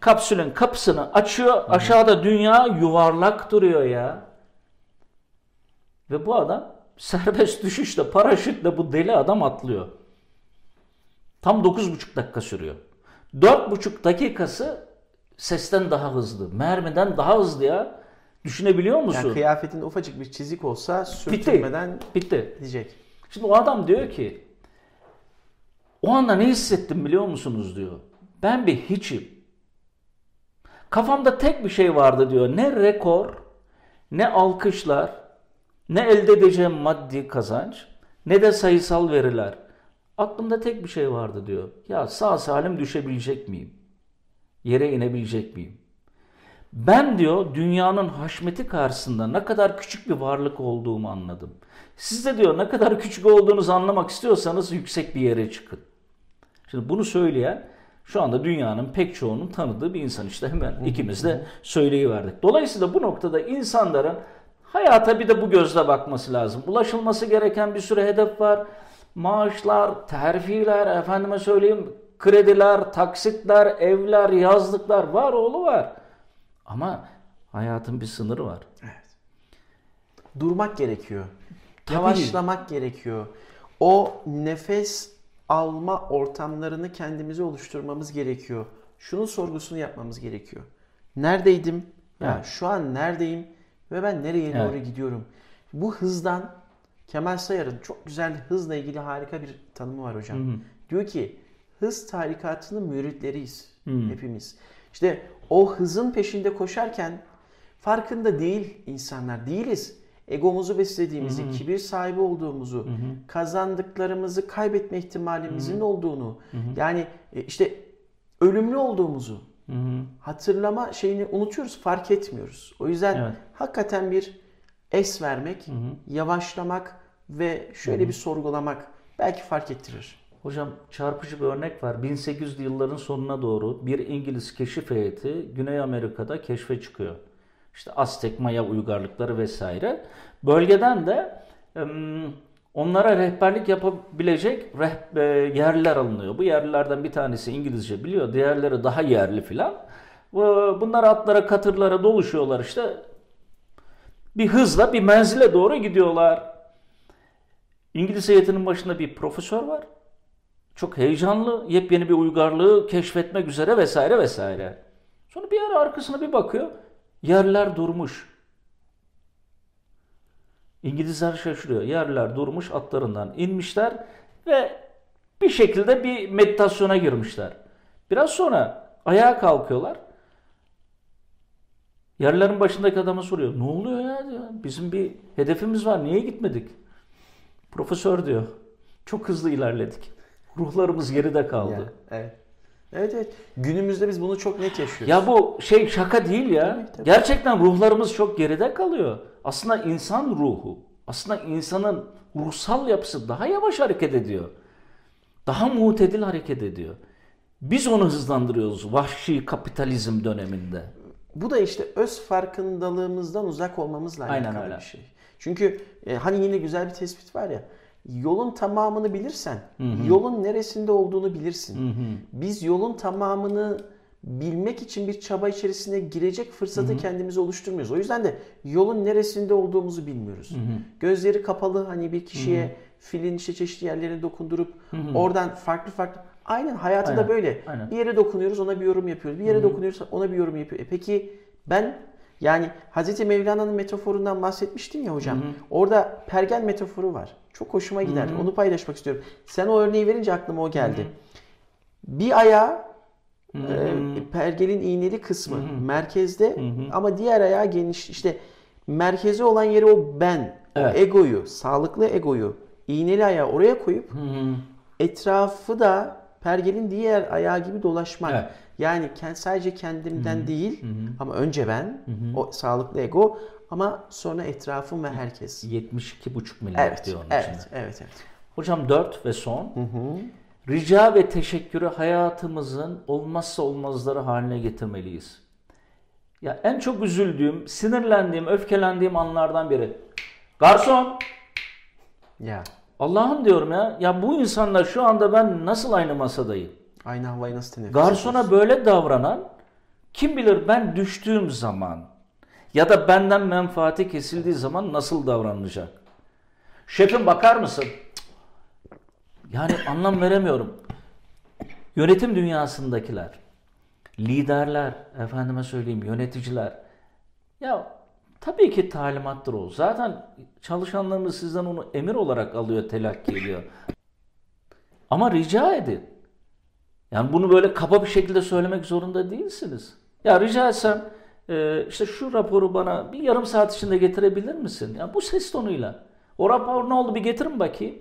[SPEAKER 2] kapsülün kapısını açıyor. Aşağıda dünya yuvarlak duruyor ya. Ve bu adam serbest düşüşle paraşütle bu deli adam atlıyor. Tam 9,5 dakika sürüyor. 4,5 dakikası sesten daha hızlı. Mermiden daha hızlı ya. Düşünebiliyor musun?
[SPEAKER 1] Yani kıyafetin ufacık bir çizik olsa sürtünmeden
[SPEAKER 2] Bitti.
[SPEAKER 1] gidecek.
[SPEAKER 2] Şimdi o adam diyor ki o anda ne hissettim biliyor musunuz diyor. Ben bir hiçim. Kafamda tek bir şey vardı diyor. Ne rekor, ne alkışlar, ne elde edeceğim maddi kazanç. ne de sayısal veriler. Aklımda tek bir şey vardı diyor. Ya sağ salim düşebilecek miyim? Yere inebilecek miyim? Ben diyor dünyanın haşmeti karşısında ne kadar küçük bir varlık olduğumu anladım. Siz de diyor ne kadar küçük olduğunuzu anlamak istiyorsanız yüksek bir yere çıkın. Şimdi bunu söyleyen şu anda dünyanın pek çoğunun tanıdığı bir insan işte hemen ikimiz de söyleyiverdik. Dolayısıyla bu noktada insanların hayata bir de bu gözle bakması lazım. Ulaşılması gereken bir sürü hedef var. Maaşlar, terfiler, efendime söyleyeyim krediler, taksitler, evler, yazlıklar var oğlu var. Ama hayatın bir sınırı var.
[SPEAKER 1] Durmak gerekiyor.
[SPEAKER 2] Tabii.
[SPEAKER 1] Yavaşlamak gerekiyor. O nefes alma ortamlarını kendimize oluşturmamız gerekiyor. Şunun sorgusunu yapmamız gerekiyor. Neredeydim? Ya
[SPEAKER 2] Evet.
[SPEAKER 1] şu an neredeyim ve ben nereye doğru
[SPEAKER 2] Evet.
[SPEAKER 1] gidiyorum? Bu hızdan Kemal Sayar'ın çok güzel hızla ilgili harika bir tanımı var hocam. Diyor ki hız tarikatının müritleriyiz hepimiz. İşte o hızın peşinde koşarken farkında değil insanlar değiliz. Egomuzu beslediğimizi, kibir sahibi olduğumuzu, kazandıklarımızı kaybetme ihtimalimizin olduğunu, yani e, işte ölümlü olduğumuzu hatırlama şeyini unutuyoruz, fark etmiyoruz. O yüzden
[SPEAKER 2] Evet.
[SPEAKER 1] hakikaten bir es vermek, yavaşlamak ve şöyle bir sorgulamak belki fark ettirir.
[SPEAKER 2] Hocam çarpıcı bir örnek var. 1800'lü yılların sonuna doğru bir İngiliz keşif heyeti Güney Amerika'da keşfe çıkıyor. İşte Aztek, Maya uygarlıkları vesaire. Bölgeden de onlara rehberlik yapabilecek reh- e, yerliler alınıyor. Bu yerlilerden bir tanesi İngilizce biliyor, diğerleri daha yerli filan. Bu- Bunlar atlara, katırlara doluşuyorlar işte. Bir hızla bir menzile doğru gidiyorlar. İngiliz heyetinin başında bir profesör var. Çok heyecanlı, yepyeni bir uygarlığı keşfetmek üzere vesaire vesaire. Sonra bir ara arkasına bir bakıyor. Yerler durmuş. İngilizler şaşırıyor. Yerler durmuş, atlarından inmişler ve bir şekilde bir meditasyona girmişler. Biraz sonra ayağa kalkıyorlar. Yerlerin başındaki adama soruyor. Ne oluyor ya. Bizim bir hedefimiz var. Niye gitmedik? Profesör diyor. Çok hızlı ilerledik. Ruhlarımız geride kaldı.
[SPEAKER 1] Ya, evet. Evet evet. Günümüzde biz bunu çok net yaşıyoruz.
[SPEAKER 2] Ya bu şey şaka değil ya.
[SPEAKER 1] Tabii, tabii.
[SPEAKER 2] Gerçekten ruhlarımız çok geride kalıyor. Aslında insan ruhu, aslında insanın ruhsal yapısı daha yavaş hareket ediyor. Daha mutedil hareket ediyor. Biz onu hızlandırıyoruz vahşi kapitalizm döneminde.
[SPEAKER 1] Bu da işte öz farkındalığımızdan uzak olmamızla
[SPEAKER 2] Aynen
[SPEAKER 1] alakalı
[SPEAKER 2] öyle.
[SPEAKER 1] bir şey. Çünkü e, hani yine güzel bir tespit var ya. Yolun tamamını bilirsen, yolun neresinde olduğunu bilirsin. Biz yolun tamamını bilmek için bir çaba içerisine girecek fırsatı kendimize oluşturmuyoruz. O yüzden de yolun neresinde olduğumuzu bilmiyoruz. Gözleri kapalı hani bir kişiye filin işte çeşitli yerlerine dokundurup oradan farklı farklı Aynen hayatı da böyle.
[SPEAKER 2] aynen.
[SPEAKER 1] Bir yere dokunuyoruz ona bir yorum yapıyoruz. Bir yere dokunuyoruz ona bir yorum yapıyor. E peki ben yani Hazreti Mevlana'nın metaforundan bahsetmiştim ya hocam. Orada pergel metaforu var. Çok hoşuma gider. Onu paylaşmak istiyorum. Sen o örneği verince aklıma o geldi. Bir ayağı e, pergelin iğneli kısmı merkezde ama diğer ayağı geniş. İşte merkezi olan yeri o ben, o
[SPEAKER 2] Evet.
[SPEAKER 1] egoyu, sağlıklı egoyu iğneli ayağı oraya koyup etrafı da pergelin diğer ayağı gibi dolaşmak.
[SPEAKER 2] Evet.
[SPEAKER 1] Yani kend- sadece kendimden değil ama önce ben, o sağlıklı ego ama sonra etrafım ve herkes.
[SPEAKER 2] 72,5 milyar
[SPEAKER 1] Evet,
[SPEAKER 2] diyor onun
[SPEAKER 1] evet,
[SPEAKER 2] içinde.
[SPEAKER 1] evet, evet.
[SPEAKER 2] Hocam 4 ve son. Rica ve teşekkürü hayatımızın olmazsa olmazları haline getirmeliyiz. Ya en çok üzüldüğüm, sinirlendiğim, öfkelendiğim anlardan biri. Garson!
[SPEAKER 1] Ya
[SPEAKER 2] Allah'ım diyorum ya. Ya bu insanlar şu anda ben nasıl aynı masadayım?
[SPEAKER 1] aynı havayı nasıl teneffüs
[SPEAKER 2] Garsona böyle davranan kim bilir ben düştüğüm zaman ya da benden menfaati kesildiği zaman nasıl davranacak? Şefim bakar mısın? Yani anlam veremiyorum. Yönetim dünyasındakiler, liderler, efendime söyleyeyim yöneticiler. Ya tabii ki talimattır o. Zaten çalışanlarımız sizden onu emir olarak alıyor, telakki ediyor. Ama rica edin. Yani bunu böyle kaba bir şekilde söylemek zorunda değilsiniz. Ya rica etsem e, işte şu raporu bana bir yarım saat içinde getirebilir misin? Ya bu ses tonuyla. O rapor ne oldu bir getirin bakayım.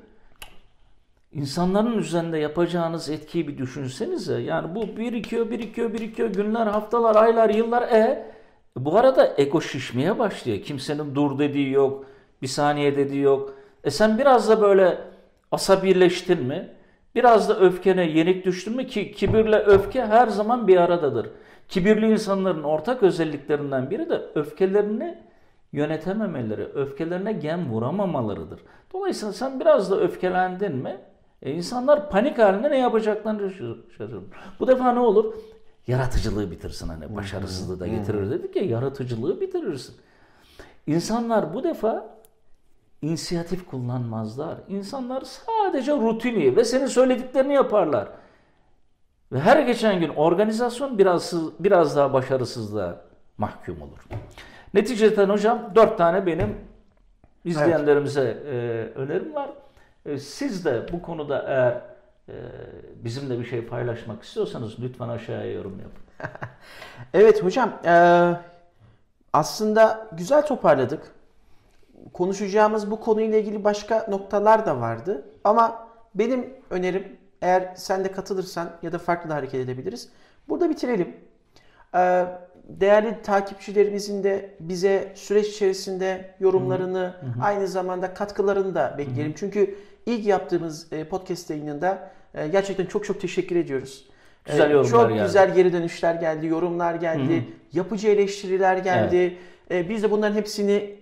[SPEAKER 2] İnsanların üzerinde yapacağınız etkiyi bir düşünsenize. Yani bu birikiyor, birikiyor, birikiyor. Günler, haftalar, aylar, yıllar. E bu arada ego şişmeye başlıyor. Kimsenin dur dediği yok. Bir saniye dediği yok. E sen biraz da böyle asabileştin mi? Biraz da öfkene yenik düştün mü ki kibirle öfke her zaman bir aradadır. Kibirli insanların ortak özelliklerinden biri de öfkelerini yönetememeleri, öfkelerine gem vuramamalarıdır. Dolayısıyla sen biraz da öfkelendin mi? E insanlar panik halinde ne yapacaklarını şaşırır. Bu defa ne olur? Yaratıcılığı bitirsin hani başarısızlığı da getirir dedik ya yaratıcılığı bitirirsin. İnsanlar bu defa inisiyatif kullanmazlar. İnsanlar sadece rutini ve senin söylediklerini yaparlar. Ve her geçen gün organizasyon biraz biraz daha başarısızlığa mahkum olur. Neticede hocam dört tane benim izleyenlerimize e, önerim var. E, siz de bu konuda eğer bizimle bir şey paylaşmak istiyorsanız lütfen aşağıya yorum yapın.
[SPEAKER 1] evet hocam e, aslında güzel toparladık. Konuşacağımız bu konuyla ilgili başka noktalar da vardı. Ama benim önerim eğer sen de katılırsan ya da farklı da hareket edebiliriz. Burada bitirelim. Ee, değerli takipçilerimizin de bize süreç içerisinde yorumlarını, aynı zamanda katkılarını da bekleyelim. Çünkü ilk yaptığımız e, podcast yayınında e, gerçekten çok çok teşekkür ediyoruz.
[SPEAKER 2] Güzel e, yorumlar
[SPEAKER 1] Çok
[SPEAKER 2] geldi.
[SPEAKER 1] güzel geri dönüşler geldi, yorumlar geldi, hı hı. yapıcı eleştiriler geldi. Evet. Biz de bunların hepsini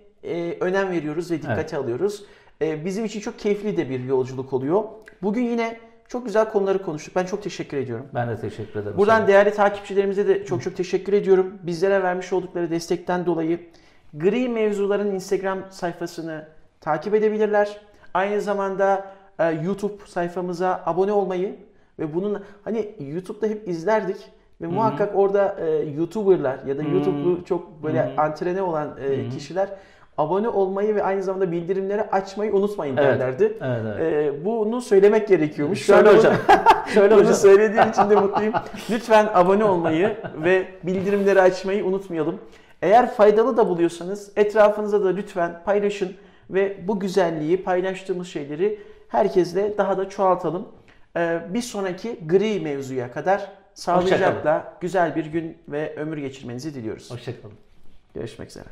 [SPEAKER 1] önem veriyoruz ve dikkate evet. alıyoruz. Bizim için çok keyifli de bir yolculuk oluyor. Bugün yine çok güzel konuları konuştuk. Ben çok teşekkür ediyorum.
[SPEAKER 2] Ben de teşekkür ederim.
[SPEAKER 1] Buradan sana. değerli takipçilerimize de çok çok teşekkür ediyorum. Bizlere vermiş oldukları destekten dolayı Gri Mevzuların Instagram sayfasını takip edebilirler. Aynı zamanda e, YouTube sayfamıza abone olmayı ve bunun hani YouTube'da hep izlerdik ve Hı-hı. muhakkak orada e, YouTuber'lar ya da YouTube'lu çok böyle Hı-hı. antrene olan e, kişiler abone olmayı ve aynı zamanda bildirimleri açmayı unutmayın evet. derlerdi. Evet, evet. Ee, bunu söylemek gerekiyormuş.
[SPEAKER 2] Şöyle hocam.
[SPEAKER 1] Şöyle hocam. söylediğim için de mutluyum. Lütfen abone olmayı ve bildirimleri açmayı unutmayalım. Eğer faydalı da buluyorsanız etrafınıza da lütfen paylaşın ve bu güzelliği paylaştığımız şeyleri herkesle daha da çoğaltalım. Ee, bir sonraki gri mevzuya kadar sağlıcakla güzel bir gün ve ömür geçirmenizi diliyoruz.
[SPEAKER 2] Hoşçakalın.
[SPEAKER 1] Görüşmek üzere.